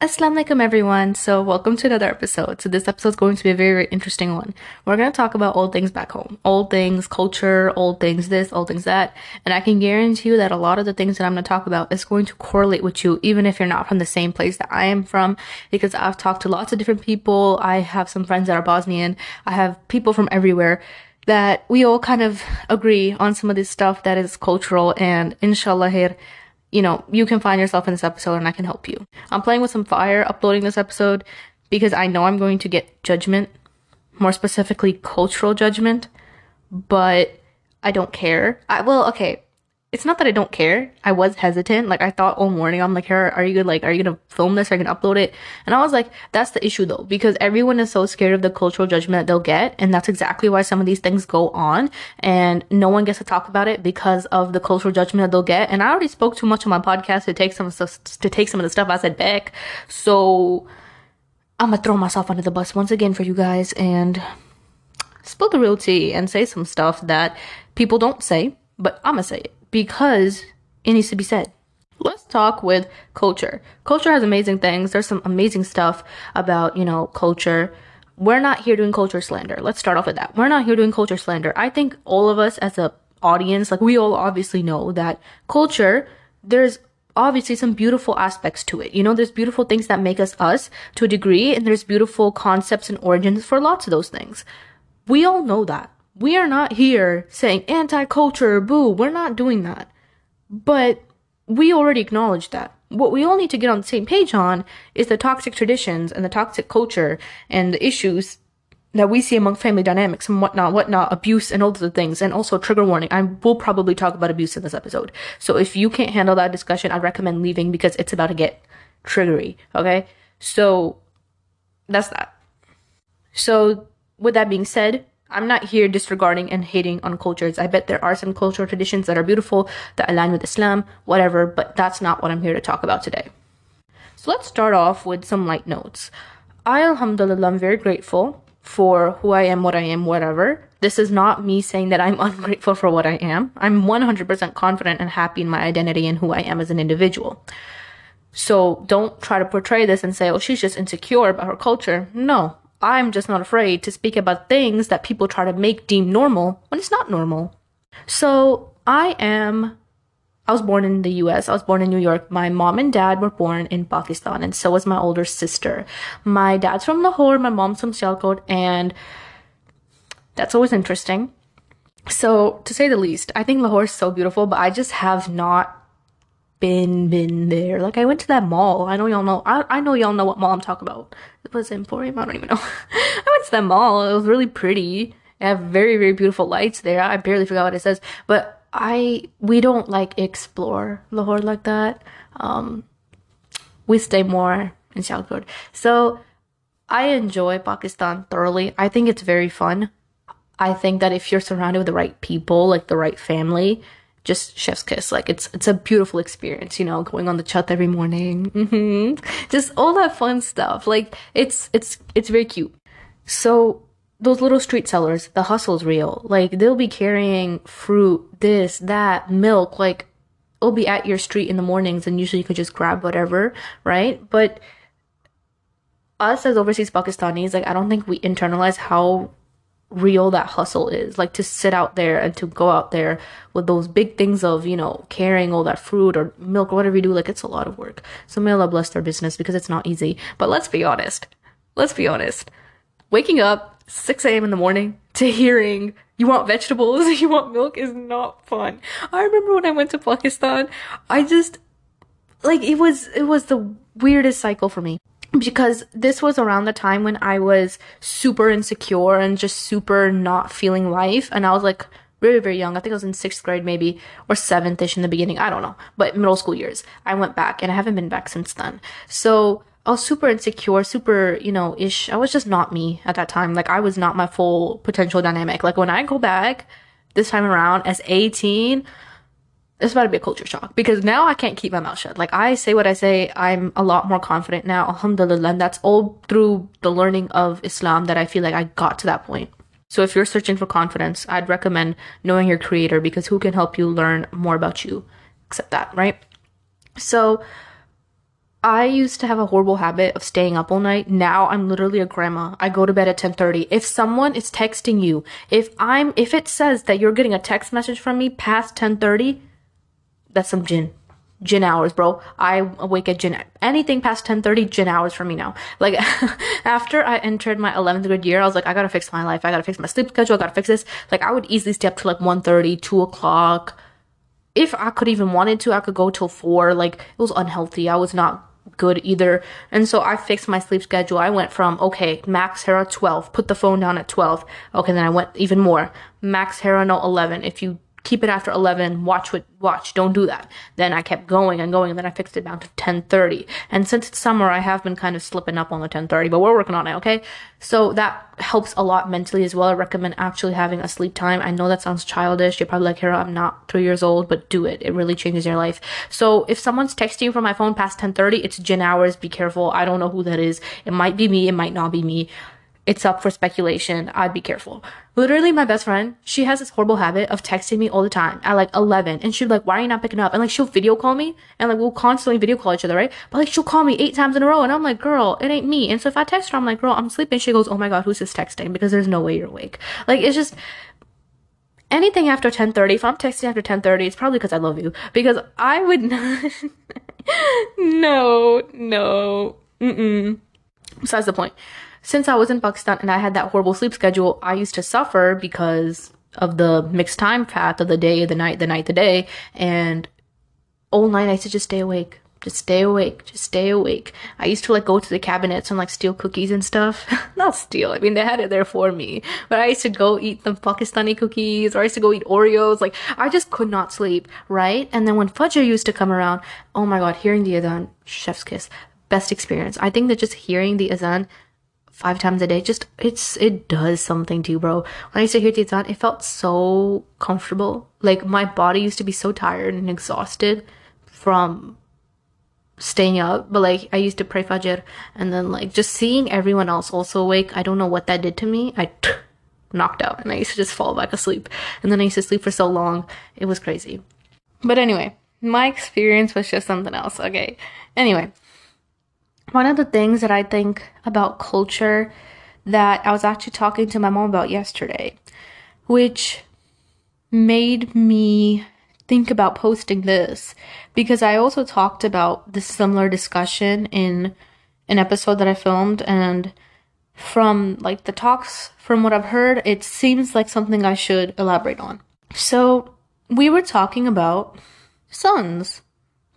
Assalamu alaikum everyone. So welcome to another episode. So this episode is going to be a very, very interesting one. We're going to talk about old things back home. Old things, culture, old things this, old things that. And I can guarantee you that a lot of the things that I'm going to talk about is going to correlate with you even if you're not from the same place that I am from because I've talked to lots of different people. I have some friends that are Bosnian. I have people from everywhere that we all kind of agree on some of this stuff that is cultural and inshallah here you know, you can find yourself in this episode and I can help you. I'm playing with some fire uploading this episode because I know I'm going to get judgment, more specifically cultural judgment, but I don't care. I well, okay, it's not that I don't care. I was hesitant. Like I thought all morning, I'm like, "Here, are you good? Like, are you gonna film this? Are you gonna upload it?" And I was like, "That's the issue though, because everyone is so scared of the cultural judgment that they'll get, and that's exactly why some of these things go on, and no one gets to talk about it because of the cultural judgment that they'll get." And I already spoke too much on my podcast to take some to take some of the stuff I said back, so I'm gonna throw myself under the bus once again for you guys and spill the real tea and say some stuff that people don't say, but I'm gonna say it because it needs to be said. Let's talk with culture. Culture has amazing things. There's some amazing stuff about, you know, culture. We're not here doing culture slander. Let's start off with that. We're not here doing culture slander. I think all of us as a audience, like we all obviously know that culture, there's obviously some beautiful aspects to it. You know, there's beautiful things that make us us to a degree, and there's beautiful concepts and origins for lots of those things. We all know that. We are not here saying anti culture, boo. We're not doing that. But we already acknowledge that. What we all need to get on the same page on is the toxic traditions and the toxic culture and the issues that we see among family dynamics and whatnot, whatnot, abuse and all the things. And also trigger warning. I will probably talk about abuse in this episode. So if you can't handle that discussion, I'd recommend leaving because it's about to get triggery. Okay. So that's that. So with that being said, I'm not here disregarding and hating on cultures. I bet there are some cultural traditions that are beautiful, that align with Islam, whatever, but that's not what I'm here to talk about today. So let's start off with some light notes. I, alhamdulillah, I'm very grateful for who I am, what I am, whatever. This is not me saying that I'm ungrateful for what I am. I'm 100% confident and happy in my identity and who I am as an individual. So don't try to portray this and say, oh, she's just insecure about her culture. No, I'm just not afraid to speak about things that people try to make deem normal when it's not normal. So I am, I was born in the US. I was born in New York. My mom and dad were born in Pakistan, and so was my older sister. My dad's from Lahore, my mom's from Sialkot, and that's always interesting. So, to say the least, I think Lahore is so beautiful, but I just have not been been there. Like I went to that mall. I know y'all know. I, I know y'all know what mall I'm talking about. It was Emporium. I don't even know. I went to that mall. It was really pretty. It have very very beautiful lights there. I barely forgot what it says, but I we don't like explore Lahore like that. Um, we stay more in Sialkot. So I enjoy Pakistan thoroughly. I think it's very fun. I think that if you're surrounded with the right people, like the right family, just chef's kiss. Like it's it's a beautiful experience, you know, going on the chat every morning, mm-hmm. just all that fun stuff. Like it's it's it's very cute. So those little street sellers, the hustle's real. Like they'll be carrying fruit, this, that, milk. Like it'll be at your street in the mornings, and usually you could just grab whatever, right? But us as overseas Pakistanis, like I don't think we internalize how real that hustle is like to sit out there and to go out there with those big things of you know carrying all that fruit or milk or whatever you do like it's a lot of work. So may allah bless their business because it's not easy. But let's be honest. Let's be honest. Waking up 6 a.m in the morning to hearing you want vegetables? You want milk? is not fun. I remember when i went to pakistan i just like it was it was the weirdest cycle for me because this was around the time when I was super insecure and just super not feeling life. And I was like very, very young. I think I was in sixth grade, maybe, or seventh ish in the beginning. I don't know. But middle school years, I went back and I haven't been back since then. So I was super insecure, super, you know, ish. I was just not me at that time. Like I was not my full potential dynamic. Like when I go back this time around as 18, it's about to be a culture shock because now I can't keep my mouth shut. Like I say what I say, I'm a lot more confident now, alhamdulillah. And that's all through the learning of Islam that I feel like I got to that point. So if you're searching for confidence, I'd recommend knowing your creator because who can help you learn more about you except that, right? So I used to have a horrible habit of staying up all night. Now I'm literally a grandma. I go to bed at 10:30. If someone is texting you, if I'm if it says that you're getting a text message from me past 10:30, that's some jinn jinn hours, bro. I awake at jinn. Anything past 10:30, jinn hours for me now. Like after I entered my 11th grade year, I was like, I gotta fix my life. I gotta fix my sleep schedule. I gotta fix this. Like I would easily stay up to like 1:30, 2 o'clock. If I could even wanted to, I could go till four. Like it was unhealthy. I was not good either. And so I fixed my sleep schedule. I went from, okay, max Hira 12, put the phone down at 12. Okay, then I went even more. Max Hira no 11. If you keep it after 11 watch what watch don't do that. Then i kept going and going and then i fixed it down to 10.30 and since it's summer i have been kind of slipping up on the 10.30 but we're working on it okay? So that helps a lot mentally as well. I recommend actually having a sleep time. I know that sounds childish. You're probably like Hira, i'm not three years old but do it. It really changes your life. So if someone's texting you from my phone past 10.30 it's jinn hours. Be careful. I don't know who that is. It might be me. It might not be me. It's up for speculation. I'd be careful. Literally, my best friend, she has this horrible habit of texting me all the time at like 11. And be like, why are you not picking up? And like, she'll video call me and like, we'll constantly video call each other, right? But like, she'll call me eight times in a row. And I'm like, girl, it ain't me. And so if I text her, I'm like, girl, I'm sleeping. She goes, oh my God, who's this texting? Because there's no way you're awake. Like, it's just, anything after 10:30 if i'm texting after 10:30 it's probably because i love you because i would not no no mm-mm besides the point since I was in Pakistan and I had that horrible sleep schedule, I used to suffer because of the mixed time path of the day, the night, the night, the day. And all night I used to just stay awake. Just stay awake. Just stay awake. I used to like go to the cabinets and like steal cookies and stuff. Not steal. I mean, they had it there for me. But I used to go eat the Pakistani cookies or I used to go eat Oreos. Like, I just could not sleep, right? And then when Fajr used to come around, oh my god, hearing the Adhan, chef's kiss. Best experience. I think that just hearing the Adhan five times a day. Just it's it does something to you bro. When i used to hear Tizan, it felt so comfortable. Like my body used to be so tired and exhausted from staying up. But like i used to pray fajr and then like just seeing everyone else also awake i don't know what that did to me. I t- knocked out and i used to just fall back asleep. And then i used to sleep for so long. It was crazy. But anyway my experience was just something else. Okay. Anyway one of the things that I think about culture that I was actually talking to my mom about yesterday, which made me think about posting this because I also talked about this similar discussion in an episode that I filmed and from like the talks from what I've heard it seems like something I should elaborate on. So we were talking about sons.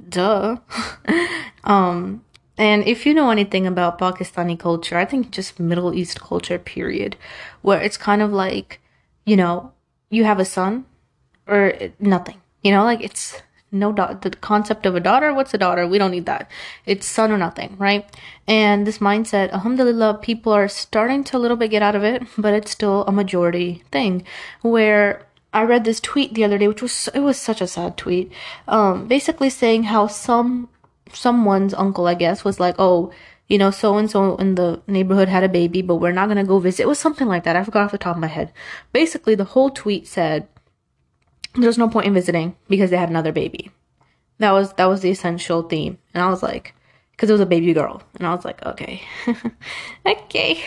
Duh. um and if you know anything about Pakistani culture, I think just Middle East culture, period, where it's kind of like, you know, you have a son or nothing. You know, like it's no da- the concept of a daughter. What's a daughter? We don't need that. It's son or nothing, right? And this mindset, alhamdulillah, people are starting to a little bit get out of it, but it's still a majority thing where I read this tweet the other day, which was it was such a sad tweet, um, basically saying how some someone's uncle, I guess, was like, oh, you know, so and so in the neighborhood had a baby, but we're not gonna go visit. It was something like that. I forgot off the top of my head. Basically, the whole tweet said there's no point in visiting because they had another baby. That was that was the essential theme, and I was like, because it was a baby girl, and I was like, okay, okay.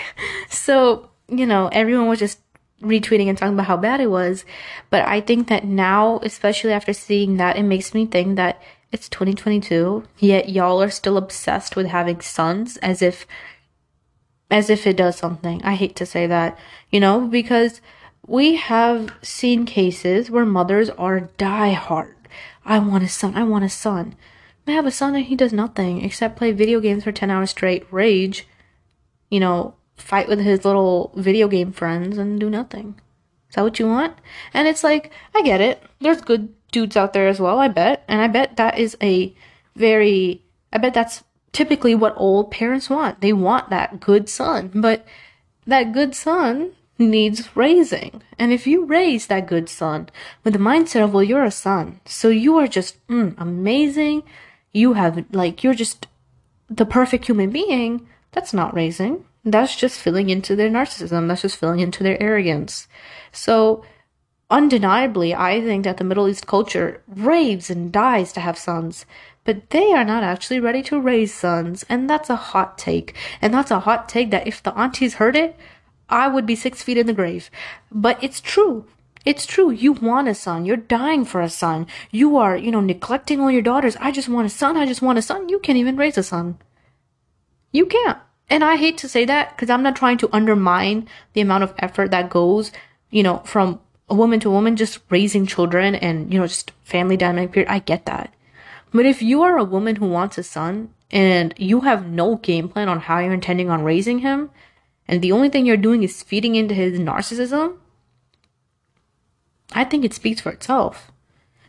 So you know, everyone was just retweeting and talking about how bad it was, but I think that now, especially after seeing that, it makes me think that it's 2022, yet y'all are still obsessed with having sons as if as if it does something. I hate to say that, you know, because we have seen cases where mothers are die hard. I want a son, I want a son. I have a son and he does nothing except play video games for 10 hours straight, rage, you know, fight with his little video game friends and do nothing. Is that what you want? And it's like, I get it. There's good dudes out there as well, I bet. And I bet that is a very, I bet that's typically what old parents want. They want that good son. But that good son needs raising. And if you raise that good son with the mindset of, well, you're a son, so you are just mm, amazing, you have, like, you're just the perfect human being, that's not raising. That's just filling into their narcissism. That's just filling into their arrogance. So, undeniably, I think that the Middle East culture raves and dies to have sons. but they are not actually ready to raise sons. And that's a hot take. And that's a hot take that if the aunties heard it, I would be six feet in the grave. But it's true. It's true. You want a son. You're dying for a son. You are, you know, neglecting all your daughters. I just want a son. I just want a son. You can't even raise a son. You can't. And I hate to say that because I'm not trying to undermine the amount of effort that goes, you know, from a woman to woman just raising children and, you know, just family dynamic period. I get that. But if you are a woman who wants a son and you have no game plan on how you're intending on raising him, and the only thing you're doing is feeding into his narcissism, I think it speaks for itself.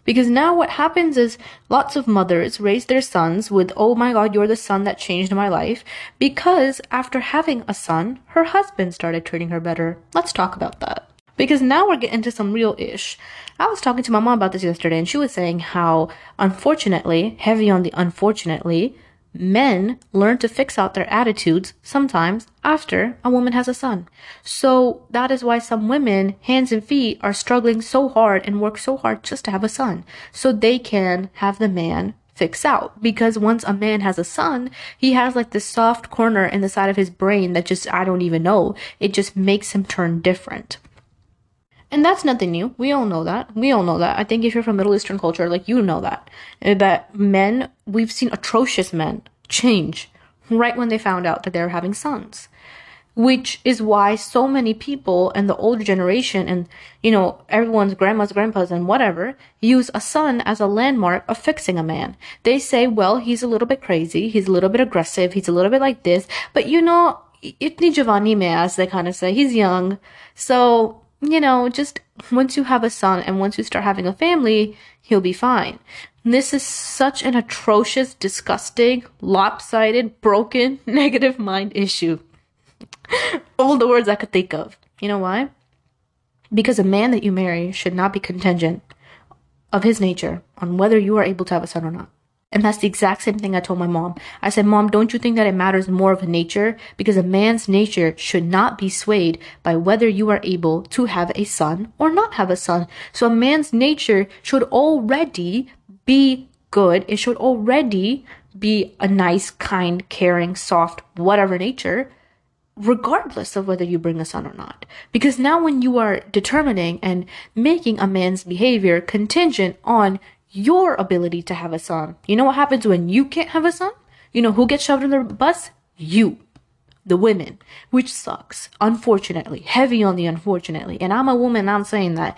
Because now what happens is lots of mothers raise their sons with, oh my god, you're the son that changed my life. Because after having a son, her husband started treating her better. Let's talk about that. Because now we're getting into some real ish. I was talking to my mom about this yesterday and she was saying how, unfortunately, heavy on the unfortunately, men learn to fix out their attitudes sometimes after a woman has a son. So that is why some women, hands and feet, are struggling so hard and work so hard just to have a son. So they can have the man fix out. Because once a man has a son, he has like this soft corner in the side of his brain that just, I don't even know. It just makes him turn different. And that's nothing new. We all know that. We all know that. I think if you're from Middle Eastern culture, like you know that. Uh, that men, we've seen atrocious men change right when they found out that they were having sons. Which is why so many people and the older generation and, you know, everyone's grandmas, grandpas, and whatever use a son as a landmark of fixing a man. They say, well, he's a little bit crazy, he's a little bit aggressive, he's a little bit like this, but you know, itni javani mein, as they kind of say, he's young. So you know, just once you have a son and once you start having a family, he'll be fine. This is such an atrocious, disgusting, lopsided, broken, negative mind issue. All the words I could think of. You know why? Because a man that you marry should not be contingent of his nature on whether you are able to have a son or not. And that's the exact same thing I told my mom. I said, Mom, don't you think that it matters more of nature? Because a man's nature should not be swayed by whether you are able to have a son or not have a son. So a man's nature should already be good. It should already be a nice, kind, caring, soft, whatever nature, regardless of whether you bring a son or not. Because now when you are determining and making a man's behavior contingent on your ability to have a son. You know what happens when you can't have a son? You know who gets shoved in the bus? You. The women, which sucks. Unfortunately. Heavy on the unfortunately. And I'm a woman, I'm saying that.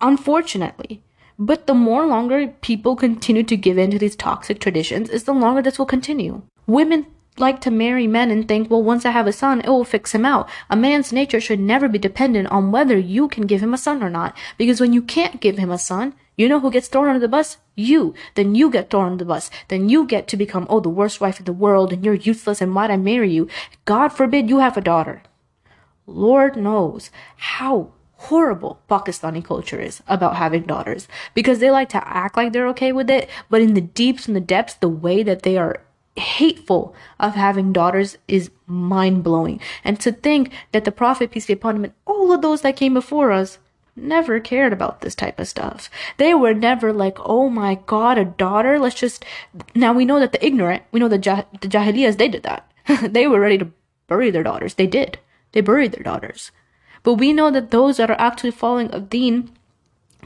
Unfortunately. But the more longer people continue to give in to these toxic traditions, is the longer this will continue. Women like to marry men and think, well, once I have a son, it will fix him out. A man's nature should never be dependent on whether you can give him a son or not. Because when you can't give him a son, you know who gets thrown under the bus? You. Then you get thrown under the bus. Then you get to become, oh, the worst wife in the world and you're useless and why'd I marry you? God forbid you have a daughter. Lord knows how horrible Pakistani culture is about having daughters because they like to act like they're okay with it, but in the deeps and the depths, the way that they are hateful of having daughters is mind blowing. And to think that the Prophet, peace be upon him, and all of those that came before us never cared about this type of stuff. They were never like, oh my god, a daughter, let's just. Now we know that the ignorant, we know the, jah- the Jahiliyas, they did that. they were ready to bury their daughters. They did. They buried their daughters. But we know that those that are actually following of deen,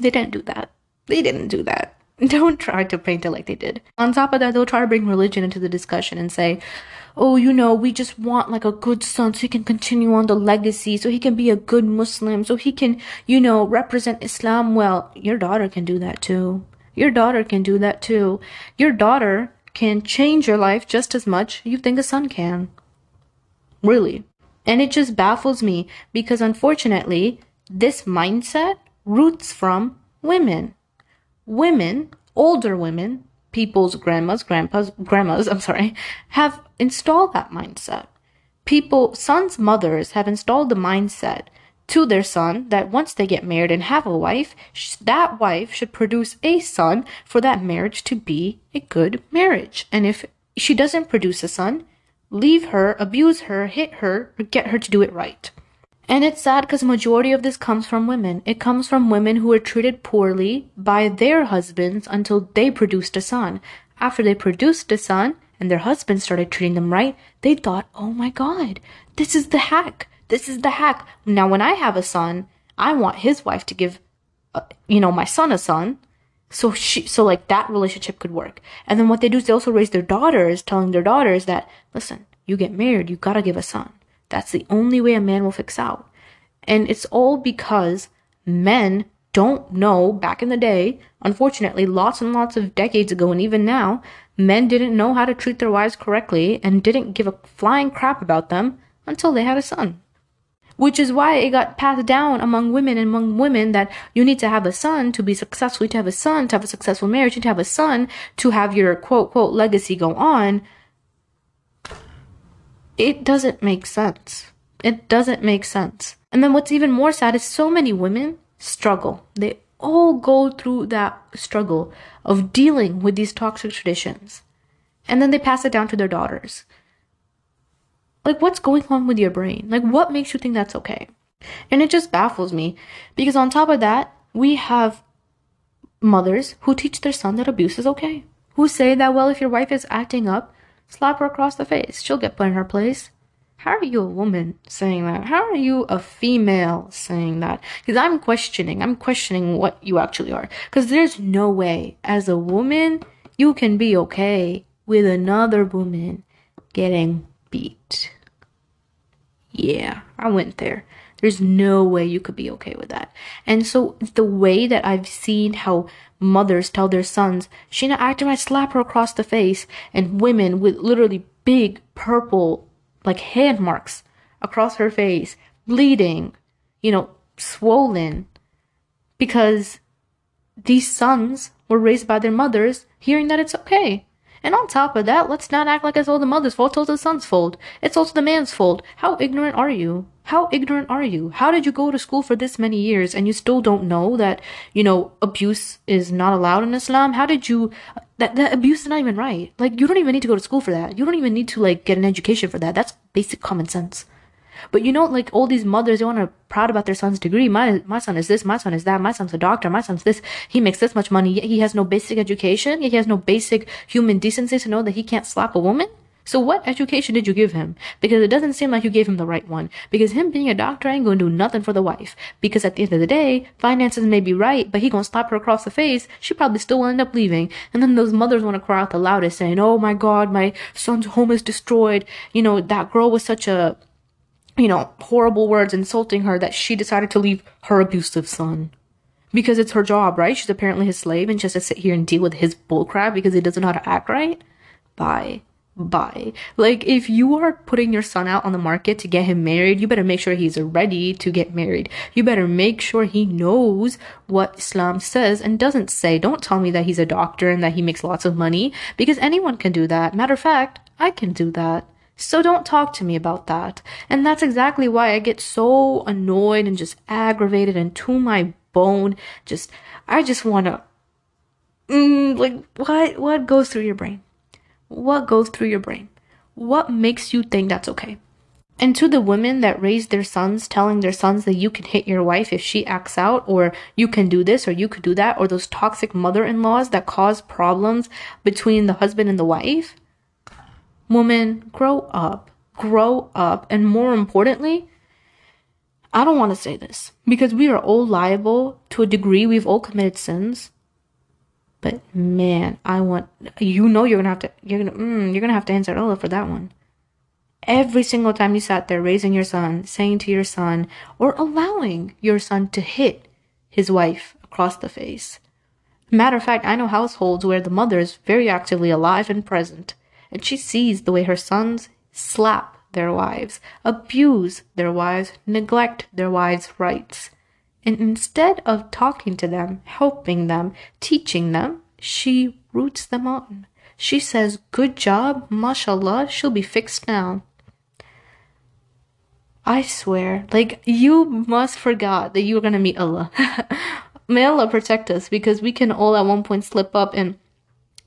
they didn't do that. They didn't do that. Don't try to paint it like they did. On top of that, they'll try to bring religion into the discussion and say, oh, you know, we just want like a good son so he can continue on the legacy, so he can be a good Muslim, so he can, you know, represent Islam well. Your daughter can do that too. Your daughter can do that too. Your daughter can change your life just as much you think a son can. Really. And it just baffles me because unfortunately, this mindset roots from women women, older women, people's grandmas, grandpas, grandmas, I'm sorry, have installed that mindset. People, sons' mothers have installed the mindset to their son that once they get married and have a wife, that wife should produce a son for that marriage to be a good marriage. And if she doesn't produce a son, leave her, abuse her, hit her, or get her to do it right. And it's sad because majority of this comes from women. It comes from women who were treated poorly by their husbands until they produced a son. after they produced a son and their husband started treating them right, they thought, oh my God, this is the hack. This is the hack. Now, when I have a son, I want his wife to give, uh, you know, my son a son. So she, so like that relationship could work. And then what they do is they also raise their daughters, telling their daughters that, listen, you get married, you gotta give a son. That's the only way a man will fix out. And it's all because men don't know back in the day, unfortunately, lots and lots of decades ago, and even now, men didn't know how to treat their wives correctly and didn't give a flying crap about them until they had a son. Which is why it got passed down among women and among women that you need to have a son to be successful, to have a son, to have a successful marriage, to have a son, to have your quote, quote, legacy go on. It doesn't make sense. It doesn't make sense. And then what's even more sad is so many women struggle. They all go through that struggle of dealing with these toxic traditions. And then they pass it down to their daughters. Like, what's going on with your brain? Like, what makes you think that's okay? And it just baffles me because, on top of that, we have mothers who teach their son that abuse is okay. Who say that, well, if your wife is acting up, slap her across the face. She'll get put in her place. How are you a woman saying that? How are you a female saying that? Because I'm questioning. I'm questioning what you actually are. Because there's no way, as a woman, you can be okay with another woman getting beat. Yeah, I went there. There's no way you could be okay with that. And so the way that I've seen how mothers tell their sons, Sheena acting might slap her across the face, and women with literally big purple like hand marks across her face, bleeding, you know, swollen, because these sons were raised by their mothers hearing that it's okay. And on top of that, let's not act like it's all the mother's fault, it's all the son's fault. It's also the man's fault. How ignorant are you? How ignorant are you? How did you go to school for this many years and you still don't know that, you know, abuse is not allowed in Islam? How did you that that abuse is not even right. Like you don't even need to go to school for that. You don't even need to like get an education for that. That's basic common sense. But you know, like all these mothers, they want to proud about their son's degree. My my son is this. My son is that. My son's a doctor. My son's this. He makes this much money. Yet he has no basic education. Yet he has no basic human decency to know that he can't slap a woman. So what education did you give him? Because it doesn't seem like you gave him the right one. Because him being a doctor ain't gonna do nothing for the wife. Because at the end of the day, finances may be right, but he gonna slap her across the face. She probably still will end up leaving. And then those mothers wanna cry out the loudest saying, Oh my god, my son's home is destroyed. You know, that girl was such a, you know, horrible words insulting her that she decided to leave her abusive son because it's her job, right? She's apparently his slave and she has to sit here and deal with his bullcrap because he doesn't know how to act right. Bye buy. Like, if you are putting your son out on the market to get him married, you better make sure he's ready to get married. You better make sure he knows what Islam says and doesn't say. Don't tell me that he's a doctor and that he makes lots of money, because anyone can do that. Matter of fact, I can do that. So don't talk to me about that. And that's exactly why I get so annoyed and just aggravated and to my bone. Just, I just want to, mm, like, what, what goes through your brain? What goes through your brain? What makes you think that's okay? And to the women that raise their sons, telling their sons that you can hit your wife if she acts out, or you can do this, or you could do that, or those toxic mother in laws that cause problems between the husband and the wife. Woman, grow up. Grow up. And more importantly, I don't want to say this because we are all liable to a degree. We've all committed sins. But man, I want you know you're gonna have to you're gonna mm, you're gonna have to answer Allah for that one. Every single time you sat there raising your son, saying to your son, or allowing your son to hit his wife across the face. Matter of fact, I know households where the mother is very actively alive and present, and she sees the way her sons slap their wives, abuse their wives, neglect their wives' rights. And instead of talking to them, helping them, teaching them, she roots them on. She says, Good job, mashallah, she'll be fixed now. I swear, like, you must forgot that you were gonna meet Allah. May Allah protect us because we can all at one point slip up and,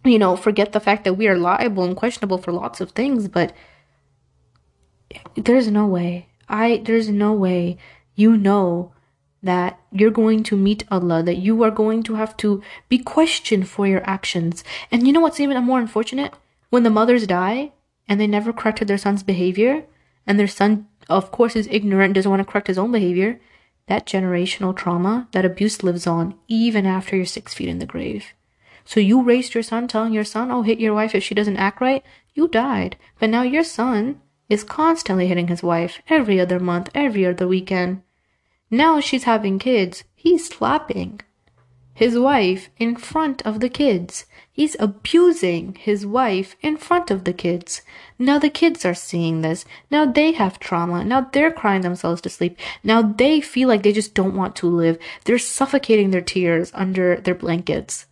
you know, forget the fact that we are liable and questionable for lots of things, but there's no way. I, there's no way you know that you're going to meet Allah, that you are going to have to be questioned for your actions. And you know what's even more unfortunate? When the mothers die and they never corrected their son's behavior, and their son, of course, is ignorant, doesn't want to correct his own behavior, that generational trauma, that abuse lives on even after you're six feet in the grave. So you raised your son telling your son, oh, hit your wife if she doesn't act right. You died. But now your son is constantly hitting his wife every other month, every other weekend. Now she's having kids. He's slapping his wife in front of the kids. He's abusing his wife in front of the kids. Now the kids are seeing this. Now they have trauma. Now they're crying themselves to sleep. Now they feel like they just don't want to live. They're suffocating their tears under their blankets.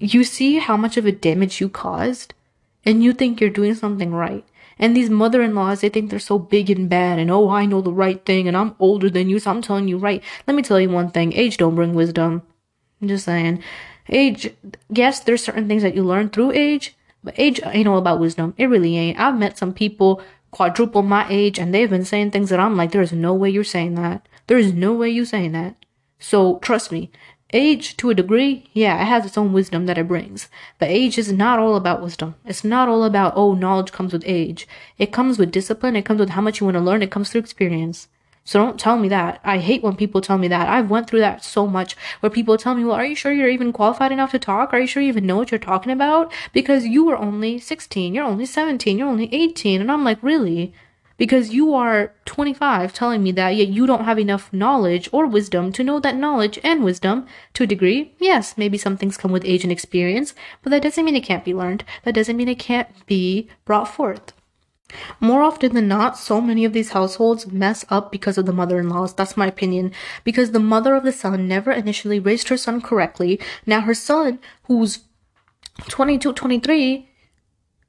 You see how much of a damage you caused? And you think you're doing something right. And these mother in laws, they think they're so big and bad, and oh, I know the right thing, and I'm older than you, so I'm telling you right. Let me tell you one thing age don't bring wisdom. I'm just saying. Age, yes, there's certain things that you learn through age, but age ain't all about wisdom. It really ain't. I've met some people quadruple my age and they've been saying things that I'm like, there's no way you're saying that. There is no way you're saying that. So trust me, age to a degree, yeah, it has its own wisdom that it brings. But age is not all about wisdom. It's not all about, oh, knowledge comes with age. It comes with discipline. It comes with how much you want to learn. It comes through experience. So don't tell me that. I hate when people tell me that. I've went through that so much where people tell me, well, are you sure you're even qualified enough to talk? Are you sure you even know what you're talking about? Because you were only 16, you're only 17, you're only 18. And I'm like, really? Because you are 25 telling me that, yet you don't have enough knowledge or wisdom to know that knowledge and wisdom, to a degree, yes, maybe some things come with age and experience, but that doesn't mean it can't be learned. That doesn't mean it can't be brought forth. More often than not, so many of these households mess up because of the mother in laws. That's my opinion. Because the mother of the son never initially raised her son correctly. Now her son, who's 22, 23,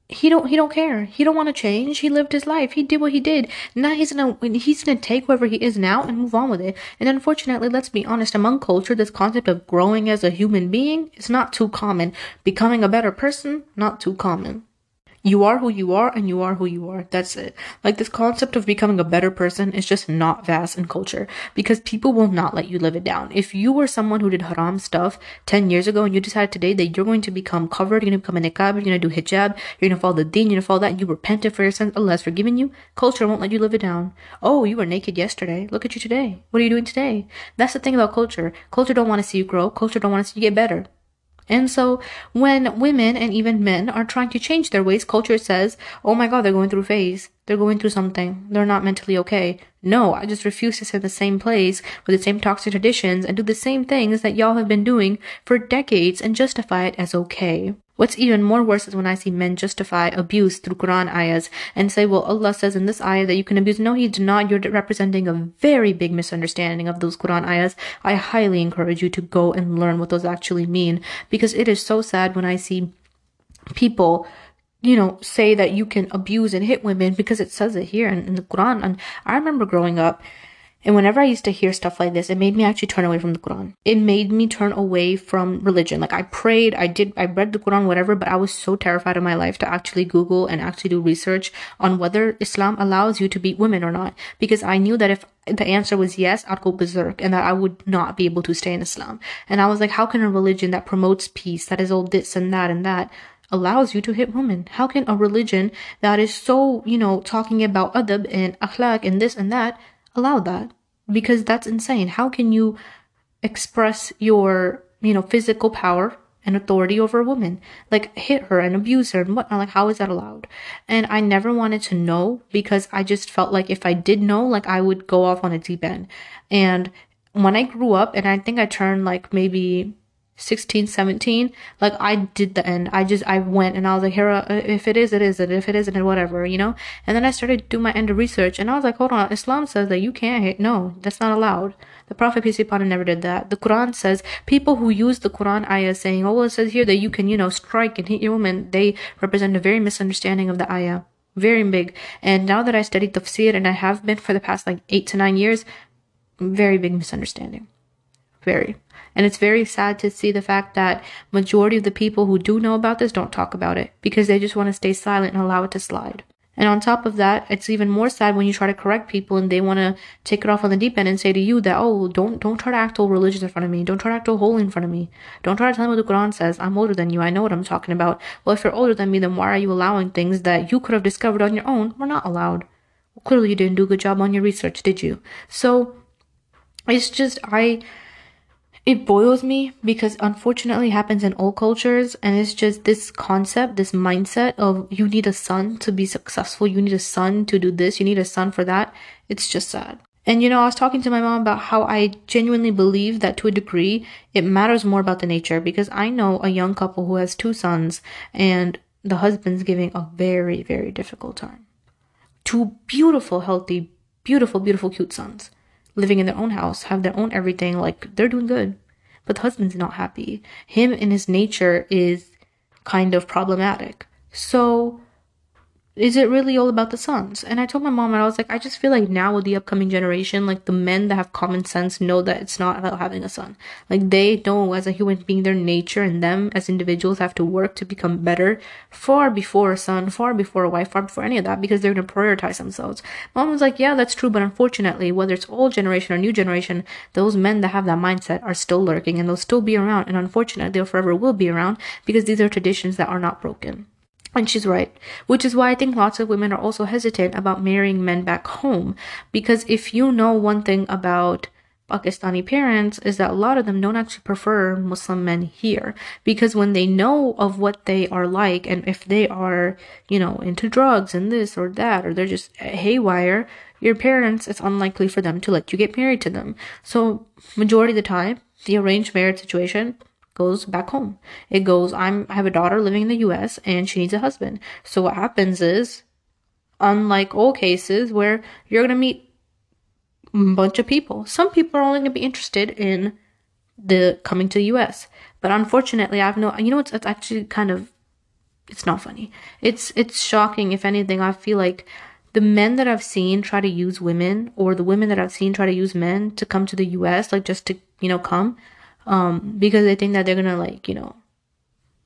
he don't he don't care. He don't want to change. He lived his life. He did what he did. Now he's gonna he's gonna take whoever he is now and move on with it. And unfortunately, let's be honest, among culture, this concept of growing as a human being is not too common. Becoming a better person, not too common. You are who you are and you are who you are. That's it. Like this concept of becoming a better person is just not vast in culture because people will not let you live it down. If you were someone who did haram stuff 10 years ago and you decided today that you're going to become covered, you're going to become a niqab, you're going to do hijab, you're going to follow the deen, you're going to follow that, you repented for your sins, Allah has forgiven you, culture won't let you live it down. Oh, you were naked yesterday. Look at you today. What are you doing today? That's the thing about culture. Culture don't want to see you grow. Culture don't want to see you get better. And so when women and even men are trying to change their ways, culture says, oh my God, they're going through phase. They're going through something. They're not mentally okay. No, I just refuse to sit in the same place with the same toxic traditions and do the same things that y'all have been doing for decades and justify it as okay. What's even more worse is when I see men justify abuse through Quran ayahs and say, well, Allah says in this ayah that you can abuse. No, He did not. You're representing a very big misunderstanding of those Quran ayahs. I highly encourage you to go and learn what those actually mean because it is so sad when I see people you know, say that you can abuse and hit women because it says it here in, in the Quran. And I remember growing up and whenever I used to hear stuff like this, it made me actually turn away from the Quran. It made me turn away from religion. Like I prayed, I did, I read the Quran, whatever, but I was so terrified of my life to actually Google and actually do research on whether Islam allows you to beat women or not. Because I knew that if the answer was yes, I'd go berserk and that I would not be able to stay in Islam. And I was like, how can a religion that promotes peace, that is all this and that and that, allows you to hit women? How can a religion that is so, you know, talking about adab and akhlaq and this and that allow that? Because that's insane. How can you express your, you know, physical power and authority over a woman? Like hit her and abuse her and whatnot. Like how is that allowed? And I never wanted to know because I just felt like if I did know, like I would go off on a deep end. And when I grew up and I think I turned like maybe 16, 17, like I did the end. I just, I went and I was like, Hira, uh, if it is, it is, it. If it isn't, whatever, you know? And then I started to do my end of research and I was like, hold on, Islam says that you can't hit. No, that's not allowed. The Prophet, peace be upon him, never did that. The Quran says people who use the Quran ayah saying, oh, well, it says here that you can, you know, strike and hit your woman, they represent a very misunderstanding of the ayah. Very big. And now that I studied tafsir and I have been for the past like eight to nine years, very big misunderstanding. Very. And it's very sad to see the fact that majority of the people who do know about this don't talk about it because they just want to stay silent and allow it to slide. And on top of that, it's even more sad when you try to correct people and they want to take it off on the deep end and say to you that, oh, don't, don't try to act all religious in front of me. Don't try to act all holy in front of me. Don't try to tell me what the Quran says. I'm older than you. I know what I'm talking about. Well, if you're older than me, then why are you allowing things that you could have discovered on your own? We're not allowed. Well, clearly you didn't do a good job on your research, did you? So it's just, I, it boils me because unfortunately happens in all cultures and it's just this concept this mindset of you need a son to be successful you need a son to do this you need a son for that. It's just sad. And you know i was talking to my mom about how i genuinely believe that to a degree it matters more about the nature because i know a young couple who has two sons and the husband's giving a very very difficult time. Two beautiful healthy beautiful beautiful cute sons living in their own house, have their own everything, like they're doing good. But the husband's not happy. Him in his nature is kind of problematic. So is it really all about the sons? And I told my mom, and I was like, I just feel like now with the upcoming generation, like the men that have common sense know that it's not about having a son. Like they know as a human being, their nature and them as individuals have to work to become better far before a son, far before a wife, far before any of that, because they're going to prioritize themselves. Mom was like, yeah, that's true. But unfortunately, whether it's old generation or new generation, those men that have that mindset are still lurking and they'll still be around. And unfortunately, they'll forever will be around because these are traditions that are not broken. And she's right, which is why I think lots of women are also hesitant about marrying men back home. Because if you know one thing about Pakistani parents is that a lot of them don't actually prefer Muslim men here because when they know of what they are like and if they are, you know, into drugs and this or that or they're just haywire, your parents, it's unlikely for them to let you get married to them. So majority of the time, the arranged marriage situation goes back home. It goes, I'm, I have a daughter living in the US and she needs a husband. So what happens is, unlike all cases where you're going to meet a bunch of people, some people are only going to be interested in the coming to the US. But unfortunately, I've no, you know, it's, it's actually kind of, it's not funny. It's, it's shocking. If anything, I feel like the men that I've seen try to use women or the women that I've seen try to use men to come to the US, like just to, you know, come um, because they think that they're gonna like you know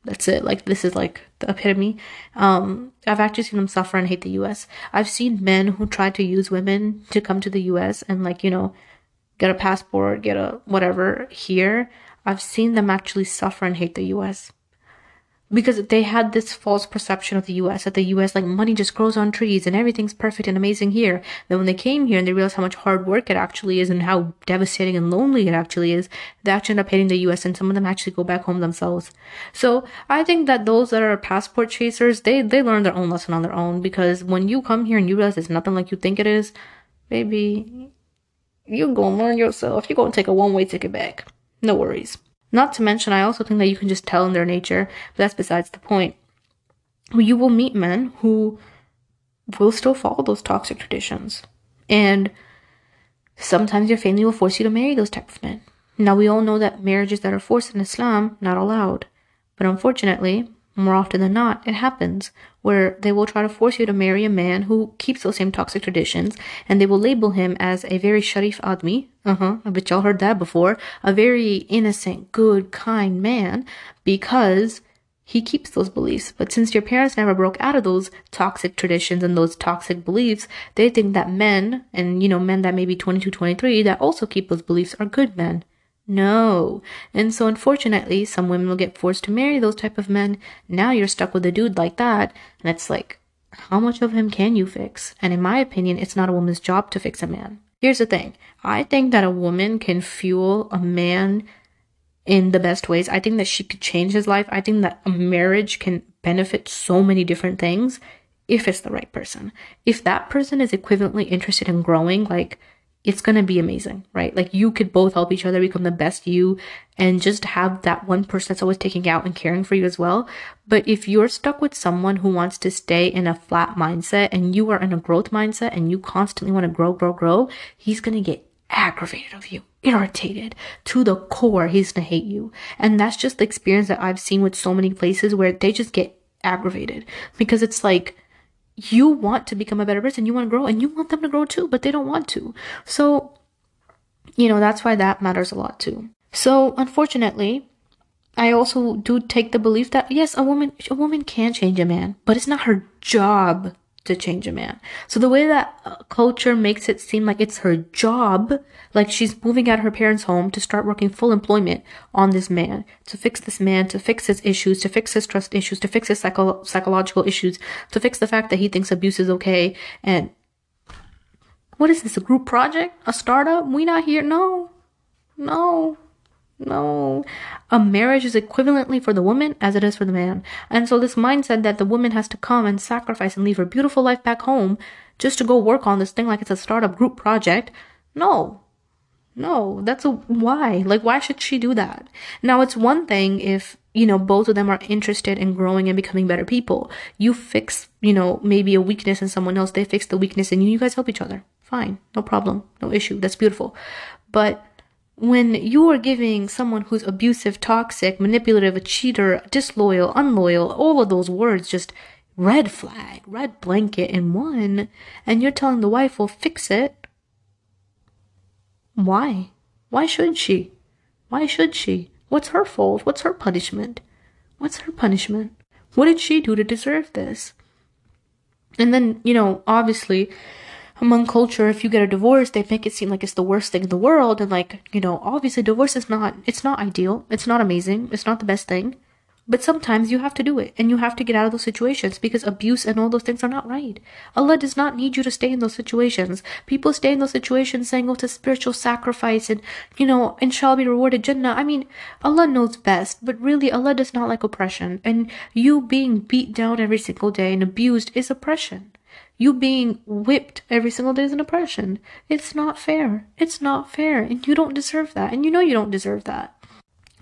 that's it. Like this is like the epitome. Um i've actually seen them suffer and hate the us i've seen men who try to use women to come to the us and like you know get a passport get a whatever here. I've seen them actually suffer and hate the us because they had this false perception of the US that the US like money just grows on trees and everything's perfect and amazing here. Then when they came here and they realized how much hard work it actually is and how devastating and lonely it actually is, they actually end up hating the US and some of them actually go back home themselves. So I think that those that are passport chasers, they they learn their own lesson on their own because when you come here and you realize it's nothing like you think it is, baby, you're gonna learn yourself. You're gonna take a one way ticket back. No worries. Not to mention, I also think that you can just tell in their nature, but that's besides the point. You will meet men who will still follow those toxic traditions. And sometimes your family will force you to marry those type of men. Now we all know that marriages that are forced in Islam not allowed. But unfortunately, more often than not, it happens where they will try to force you to marry a man who keeps those same toxic traditions and they will label him as a very sharif admi. Uh huh. I bet y'all heard that before. A very innocent, good, kind man because he keeps those beliefs. But since your parents never broke out of those toxic traditions and those toxic beliefs, they think that men, and you know, men that may be 22, 23, that also keep those beliefs are good men. No. And so unfortunately, some women will get forced to marry those type of men. Now you're stuck with a dude like that. And it's like, how much of him can you fix? And in my opinion, it's not a woman's job to fix a man. Here's the thing. I think that a woman can fuel a man in the best ways. I think that she could change his life. I think that a marriage can benefit so many different things if it's the right person. If that person is equivalently interested in growing, like it's going to be amazing, right? Like you could both help each other become the best you and just have that one person that's always taking out and caring for you as well. But if you're stuck with someone who wants to stay in a flat mindset and you are in a growth mindset and you constantly want to grow, grow, grow, he's going to get aggravated of you, irritated to the core. He's going to hate you. And that's just the experience that I've seen with so many places where they just get aggravated because it's like, you want to become a better person, you want to grow, and you want them to grow too, but they don't want to. So, you know, that's why that matters a lot too. So, unfortunately, I also do take the belief that yes, a woman a woman can change a man, but it's not her job to change a man. So the way that uh, culture makes it seem like it's her job, like she's moving out of her parents' home to start working full employment on this man, to fix this man, to fix his issues, to fix his trust issues, to fix his psycho- psychological issues, to fix the fact that he thinks abuse is okay. And what is this, a group project? A startup? We not here? No. No. No. A marriage is equivalently for the woman as it is for the man. And so this mindset that the woman has to come and sacrifice and leave her beautiful life back home just to go work on this thing like it's a startup group project. No. No, that's a why. Like why should she do that? Now it's one thing if, you know, both of them are interested in growing and becoming better people. You fix, you know, maybe a weakness in someone else, they fix the weakness in you, you guys help each other. Fine. No problem. No issue. That's beautiful. But when you are giving someone who's abusive, toxic, manipulative, a cheater, disloyal, unloyal, all of those words just red flag, red blanket in one, and you're telling the wife, well, fix it. Why? Why should she? Why should she? What's her fault? What's her punishment? What's her punishment? What did she do to deserve this? And then, you know, obviously, among culture, if you get a divorce, they make it seem like it's the worst thing in the world. And like, you know, obviously divorce is not, it's not ideal. It's not amazing. It's not the best thing. But sometimes you have to do it and you have to get out of those situations because abuse and all those things are not right. Allah does not need you to stay in those situations. People stay in those situations saying, oh, it's a spiritual sacrifice and, you know, and shall be rewarded Jannah. I mean, Allah knows best, but really Allah does not like oppression. And you being beat down every single day and abused is oppression. You being whipped every single day is an oppression. It's not fair. It's not fair. And you don't deserve that. And you know you don't deserve that.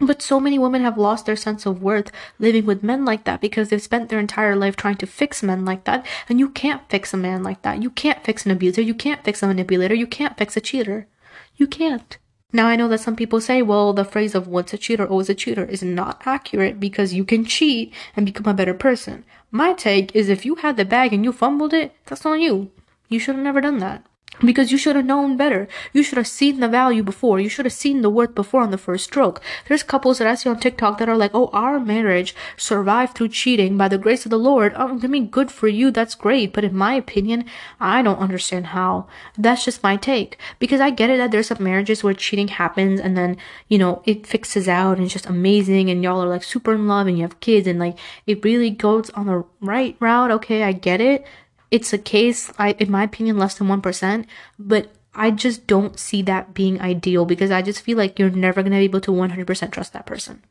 But so many women have lost their sense of worth living with men like that because they've spent their entire life trying to fix men like that. And you can't fix a man like that. You can't fix an abuser. You can't fix a manipulator. You can't fix a cheater. You can't. Now I know that some people say, well, the phrase of once a cheater, always a cheater is not accurate because you can cheat and become a better person. My take is if you had the bag and you fumbled it, that's on you. You should have never done that because you should have known better. You should have seen the value before. You should have seen the worth before on the first stroke. There's couples that I see on TikTok that are like, oh, our marriage survived through cheating by the grace of the Lord. Oh, I mean, good for you. That's great. But in my opinion, I don't understand how. That's just my take. Because I get it that there's some marriages where cheating happens and then, you know, it fixes out and it's just amazing and y'all are like super in love and you have kids and like it really goes on the right route. Okay, I get it it's a case, I, in my opinion, less than 1%, but I just don't see that being ideal because I just feel like you're never going to be able to 100% trust that person.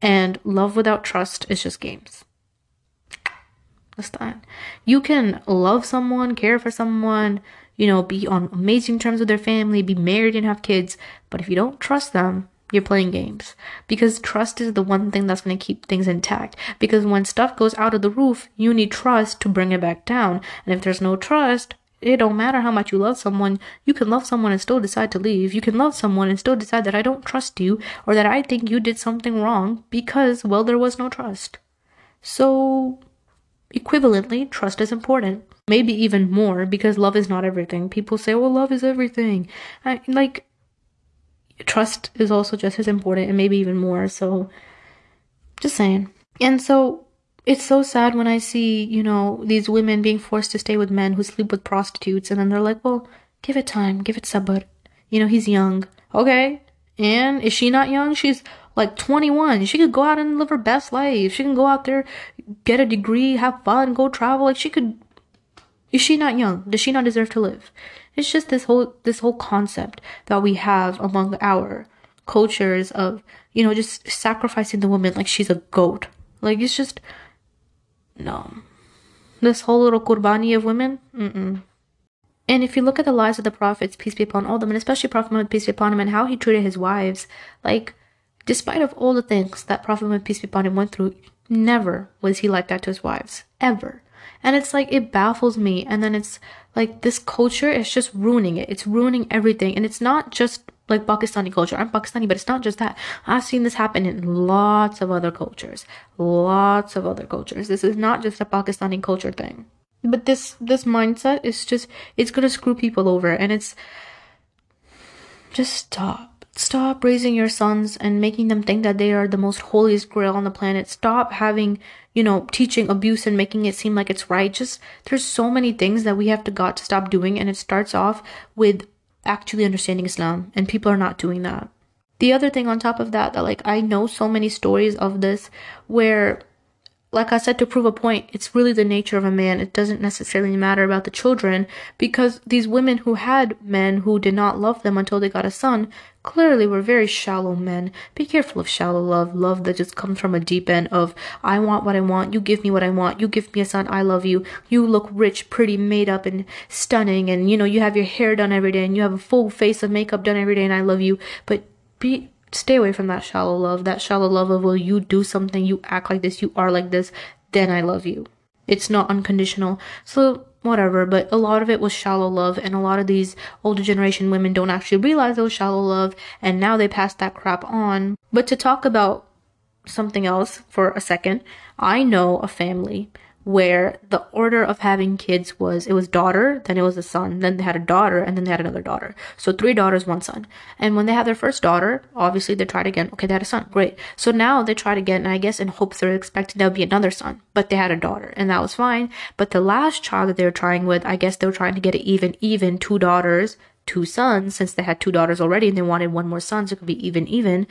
And love without trust is just games. That's that. You can love someone, care for someone, you know, be on amazing terms with their family, be married and have kids, but if you don't trust them, you're playing games. Because trust is the one thing that's going to keep things intact. Because when stuff goes out of the roof you need trust to bring it back down. And if there's no trust it don't matter how much you love someone you can love someone and still decide to leave. You can love someone and still decide that i don't trust you or that i think you did something wrong because well there was no trust. So equivalently trust is important. Maybe even more because love is not everything. People say well love is everything. I, like trust is also just as important and maybe even more. So, just saying. And so, it's so sad when I see, you know, these women being forced to stay with men who sleep with prostitutes, and then they're like, well, give it time, give it sabr. You know, he's young. Okay. And is she not young? She's like 21. She could go out and live her best life. She can go out there, get a degree, have fun, go travel. Like, she could. Is she not young? Does she not deserve to live? It's just this whole this whole concept that we have among our cultures of you know just sacrificing the woman like she's a goat. Like it's just no. This whole little kurbani of women. Mm-mm. And if you look at the lives of the prophets, peace be upon all of them, and especially Prophet Muhammad, peace be upon him, and how he treated his wives, like, despite of all the things that Prophet Muhammad, peace be upon him, went through, never was he like that to his wives. Ever. And it's like, it baffles me. And then it's like, this culture is just ruining it. It's ruining everything. And it's not just like Pakistani culture. I'm Pakistani, but it's not just that. I've seen this happen in lots of other cultures. Lots of other cultures. This is not just a Pakistani culture thing. But this, this mindset is just, it's gonna screw people over. And it's, just stop. Stop raising your sons and making them think that they are the most holiest grail on the planet. Stop having, you know, teaching abuse and making it seem like it's right. Just there's so many things that we have to got to stop doing and it starts off with actually understanding Islam and people are not doing that. The other thing on top of that that like I know so many stories of this where like I said, to prove a point, it's really the nature of a man. It doesn't necessarily matter about the children because these women who had men who did not love them until they got a son clearly were very shallow men. Be careful of shallow love, love that just comes from a deep end of, I want what I want, you give me what I want, you give me a son, I love you, you look rich, pretty, made up, and stunning, and you know, you have your hair done every day, and you have a full face of makeup done every day, and I love you. But be stay away from that shallow love. That shallow love of, well, you do something, you act like this, you are like this, then I love you. It's not unconditional. So, whatever, but a lot of it was shallow love, and a lot of these older generation women don't actually realize it was shallow love, and now they pass that crap on. But to talk about something else for a second, I know a family where the order of having kids was it was daughter, then it was a son, then they had a daughter, and then they had another daughter. So three daughters, one son. And when they had their first daughter, obviously they tried again. Okay, they had a son, great. So now they tried again, and I guess in hopes they're expecting there'll be another son, but they had a daughter, and that was fine. But the last child that they were trying with, I guess they were trying to get it even, even two daughters, two sons, since they had two daughters already, and they wanted one more son, so it could be even, even.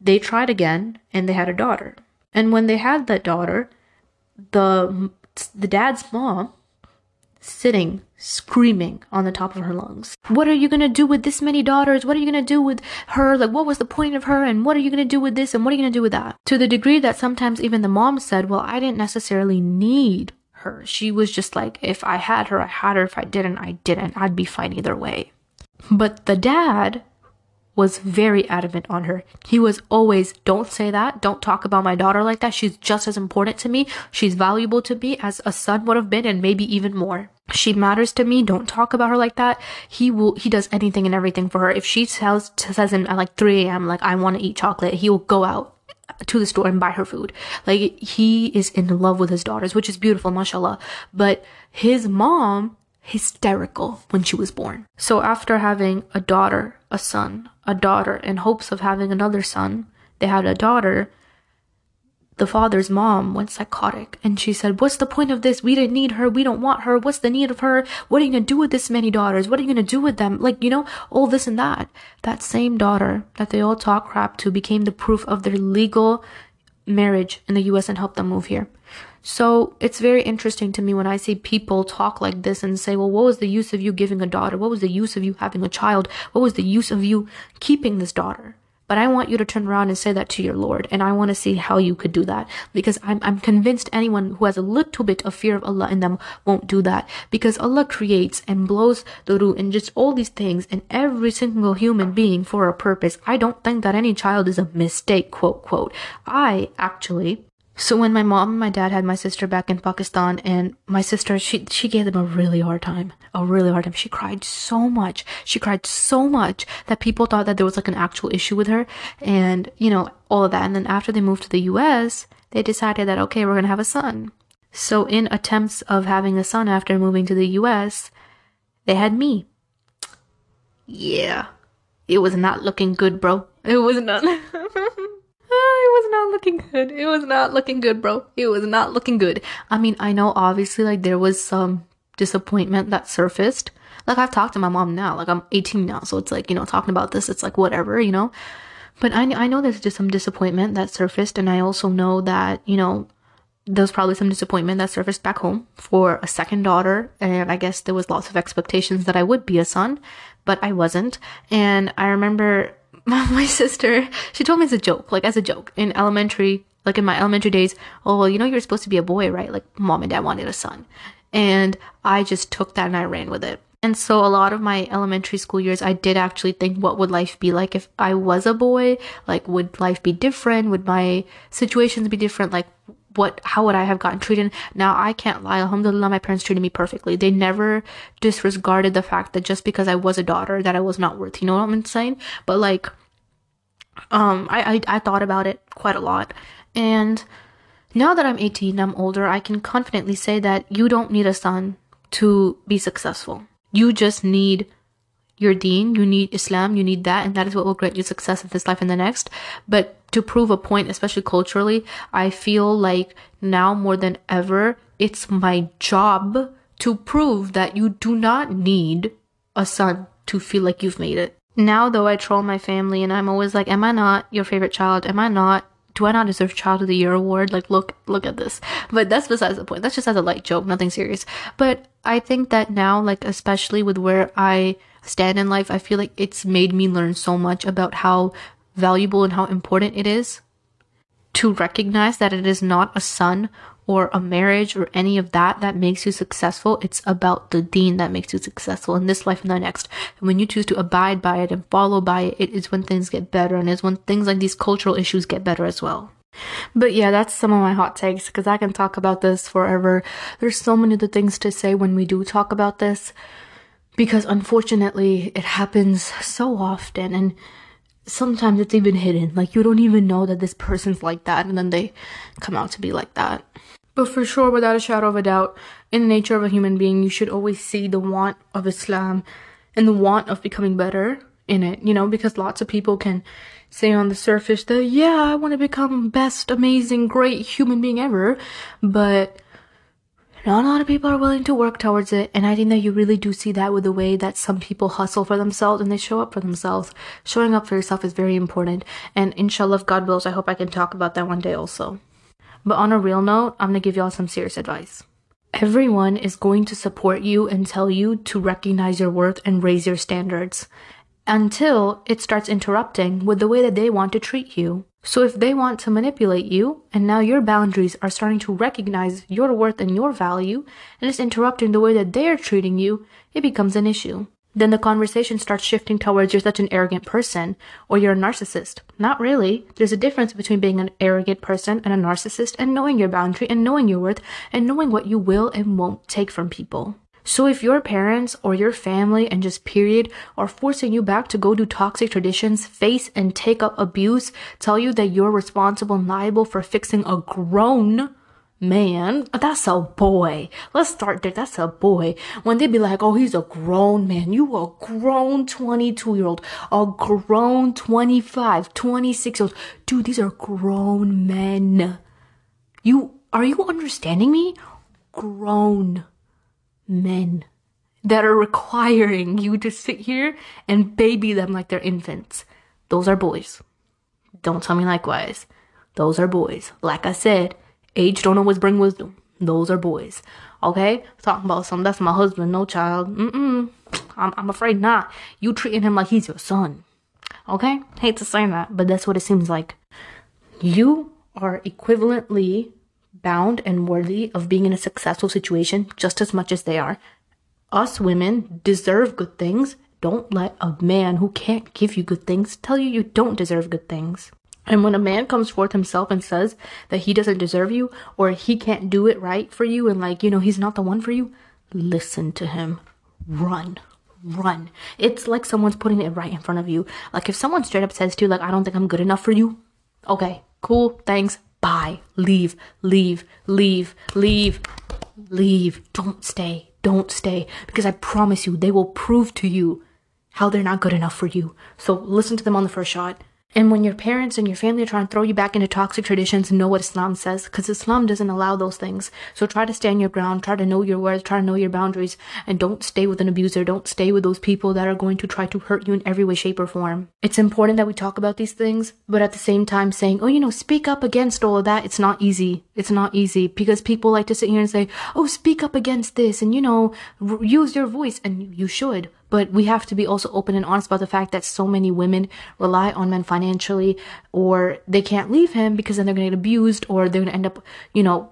They tried again, and they had a daughter. And when they had that daughter, the the dad's mom sitting screaming on the top of her lungs. What are you going to do with this many daughters? What are you going to do with her? Like what was the point of her and what are you going to do with this and what are you going to do with that? To the degree that sometimes even the mom said, "Well, I didn't necessarily need her. She was just like if I had her, I had her. If I didn't, I didn't. I'd be fine either way." But the dad was very adamant on her. He was always, don't say that. Don't talk about my daughter like that. She's just as important to me. She's valuable to me as a son would have been and maybe even more. She matters to me. Don't talk about her like that. He will, he does anything and everything for her. If she tells, says him at like 3 a.m., like, I want to eat chocolate, he will go out to the store and buy her food. Like, he is in love with his daughters, which is beautiful, mashallah. But his mom hysterical when she was born. So after having a daughter, a son, a daughter in hopes of having another son, they had a daughter. The father's mom went psychotic and she said, What's the point of this? We didn't need her. We don't want her. What's the need of her? What are you going to do with this many daughters? What are you going to do with them? Like, you know, all this and that. That same daughter that they all talk crap to became the proof of their legal marriage in the US and helped them move here. So it's very interesting to me when I see people talk like this and say, well, what was the use of you giving a daughter? What was the use of you having a child? What was the use of you keeping this daughter? But I want you to turn around and say that to your Lord. And I want to see how you could do that. Because I'm, I'm convinced anyone who has a little bit of fear of Allah in them won't do that. Because Allah creates and blows the ruh and just all these things and every single human being for a purpose. I don't think that any child is a mistake, quote, quote. I actually so when my mom and my dad had my sister back in Pakistan and my sister she she gave them a really hard time. A really hard time. She cried so much. She cried so much that people thought that there was like an actual issue with her and you know all of that. And then after they moved to the US, they decided that okay, we're going to have a son. So in attempts of having a son after moving to the US, they had me. Yeah. It was not looking good, bro. It was not Ah, it was not looking good. It was not looking good, bro. It was not looking good. I mean, I know obviously like there was some disappointment that surfaced. Like I've talked to my mom now. Like I'm 18 now, so it's like, you know, talking about this, it's like whatever, you know. But I I know there's just some disappointment that surfaced and I also know that, you know, there's probably some disappointment that surfaced back home for a second daughter and I guess there was lots of expectations that I would be a son, but I wasn't. And I remember my sister, she told me as a joke, like as a joke in elementary, like in my elementary days, oh, well, you know, you're supposed to be a boy, right? Like mom and dad wanted a son. And I just took that and I ran with it. And so a lot of my elementary school years, I did actually think, what would life be like if I was a boy? Like, would life be different? Would my situations be different? Like, what how would I have gotten treated? Now I can't lie, alhamdulillah, my parents treated me perfectly. They never disregarded the fact that just because I was a daughter that I was not worth, you know what I'm saying? But like um I, I, I thought about it quite a lot. And now that I'm 18, I'm older, I can confidently say that you don't need a son to be successful. You just need your deen, you need Islam, you need that, and that is what will grant you success in this life and the next. But to prove a point, especially culturally, I feel like now more than ever, it's my job to prove that you do not need a son to feel like you've made it. Now, though, I troll my family and I'm always like, Am I not your favorite child? Am I not? Do I not deserve Child of the Year award? Like, look, look at this. But that's besides the point. That's just as a light joke, nothing serious. But I think that now, like, especially with where I stand in life, I feel like it's made me learn so much about how valuable and how important it is to recognize that it is not a son or a marriage or any of that that makes you successful. It's about the deen that makes you successful in this life and the next. And when you choose to abide by it and follow by it, it is when things get better and is when things like these cultural issues get better as well. But yeah, that's some of my hot takes because I can talk about this forever. There's so many other things to say when we do talk about this because unfortunately it happens so often and sometimes it's even hidden. Like you don't even know that this person's like that and then they come out to be like that. But for sure, without a shadow of a doubt, in the nature of a human being, you should always see the want of Islam and the want of becoming better in it, you know, because lots of people can say on the surface that, yeah, I want to become best, amazing, great human being ever, but not a lot of people are willing to work towards it. And I think that you really do see that with the way that some people hustle for themselves and they show up for themselves. Showing up for yourself is very important. And inshallah, if God wills, I hope I can talk about that one day also. But on a real note, I'm gonna give y'all some serious advice. Everyone is going to support you and tell you to recognize your worth and raise your standards until it starts interrupting with the way that they want to treat you. So if they want to manipulate you and now your boundaries are starting to recognize your worth and your value and it's interrupting the way that they're treating you, it becomes an issue then the conversation starts shifting towards you're such an arrogant person or you're a narcissist. Not really. There's a difference between being an arrogant person and a narcissist and knowing your boundary and knowing your worth and knowing what you will and won't take from people. So if your parents or your family and just period are forcing you back to go do toxic traditions, face and take up abuse, tell you that you're responsible and liable for fixing a grown man. That's a boy. Let's start there. That's a boy. When they be like, oh, he's a grown man. You a grown 22 year old, a grown 25, 26 year old. Dude, these are grown men. You, are you understanding me? Grown men that are requiring you to sit here and baby them like they're infants. Those are boys. Don't tell me likewise. Those are boys. Like I said, Age don't always bring wisdom. Those are boys. Okay? Talking about something. That's my husband, no child. Mm-mm. I'm, I'm afraid not. You treating him like he's your son. Okay? Hate to say that, but that's what it seems like. You are equivalently bound and worthy of being in a successful situation just as much as they are. Us women deserve good things. Don't let a man who can't give you good things tell you you don't deserve good things. And when a man comes forth himself and says that he doesn't deserve you or he can't do it right for you and like, you know, he's not the one for you, listen to him. Run. Run. It's like someone's putting it right in front of you. Like if someone straight up says to you, like, I don't think I'm good enough for you. Okay, cool, thanks, bye. Leave, leave, leave, leave, leave. Don't stay. Don't stay. Because I promise you, they will prove to you how they're not good enough for you. So listen to them on the first shot and when your parents and your family are trying to throw you back into toxic traditions, know what Islam says, because Islam doesn't allow those things. So try to stand your ground, try to know your worth, try to know your boundaries, and don't stay with an abuser. Don't stay with those people that are going to try to hurt you in every way, shape, or form. It's important that we talk about these things, but at the same time saying, oh, you know, speak up against all of that. It's not easy. It's not easy because people like to sit here and say, oh, speak up against this and, you know, r- use your voice. And you should. But we have to be also open and honest about the fact that so many women rely on men financially or they can't leave him because then they're going to get abused or they're going to end up, you know,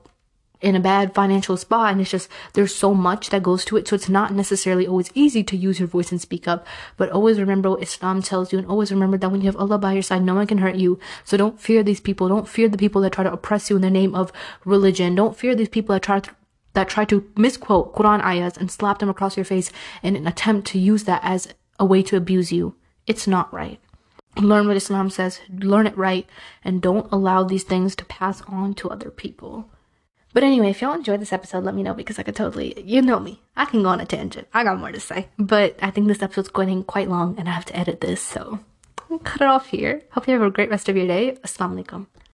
in a bad financial spot. And it's just there's so much that goes to it. So it's not necessarily always easy to use your voice and speak up. But always remember what islam tells you and always remember that when you have allah by your side no one can hurt you. So don't fear these people. Don't fear the people that try to oppress you in the name of religion. Don't fear these people that try to that try to misquote Quran ayahs and slap them across your face in an attempt to use that as a way to abuse you. It's not right. Learn what Islam says, learn it right, and don't allow these things to pass on to other people. But anyway, if y'all enjoyed this episode, let me know because I could totally, you know me, I can go on a tangent. I got more to say. But I think this episode's going quite long and I have to edit this, so cut it off here. Hope you have a great rest of your day. Assalamu alaikum.